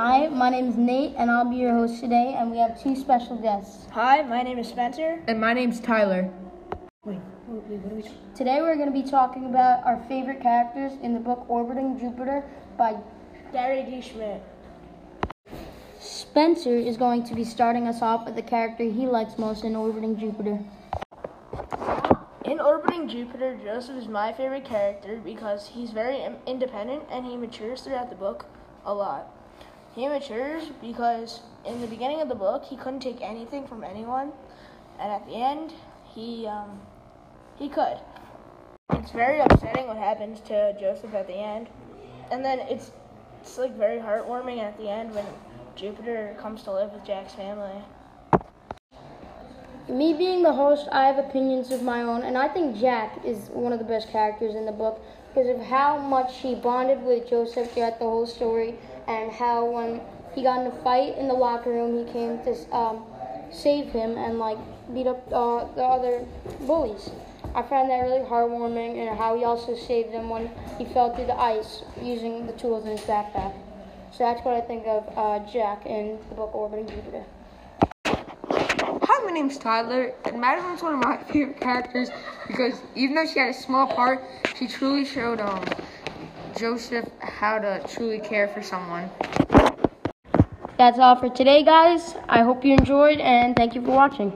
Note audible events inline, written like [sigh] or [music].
Hi, my name is Nate, and I'll be your host today, and we have two special guests. Hi, my name is Spencer. And my name's Tyler. Wait, wait, wait what are we talking Today we're going to be talking about our favorite characters in the book Orbiting Jupiter by Gary D. Schmidt. Spencer is going to be starting us off with the character he likes most in Orbiting Jupiter. In Orbiting Jupiter, Joseph is my favorite character because he's very independent and he matures throughout the book a lot. He matures because in the beginning of the book, he couldn't take anything from anyone, and at the end, he um, he could. It's very upsetting what happens to Joseph at the end, and then it's it's like very heartwarming at the end when Jupiter comes to live with Jack's family. Me being the host, I have opinions of my own, and I think Jack is one of the best characters in the book because of how much he bonded with Joseph throughout the whole story, and how when he got in a fight in the locker room, he came to um, save him and like beat up uh, the other bullies. I found that really heartwarming, and how he also saved him when he fell through the ice using the tools in his backpack. So that's what I think of uh, Jack in the book Orbiting Jupiter. Hi, my name's Tyler, and Madeline's one of my [laughs] favorite characters because even though she had a small part, she truly showed um Joseph how to truly care for someone. That's all for today, guys. I hope you enjoyed, and thank you for watching.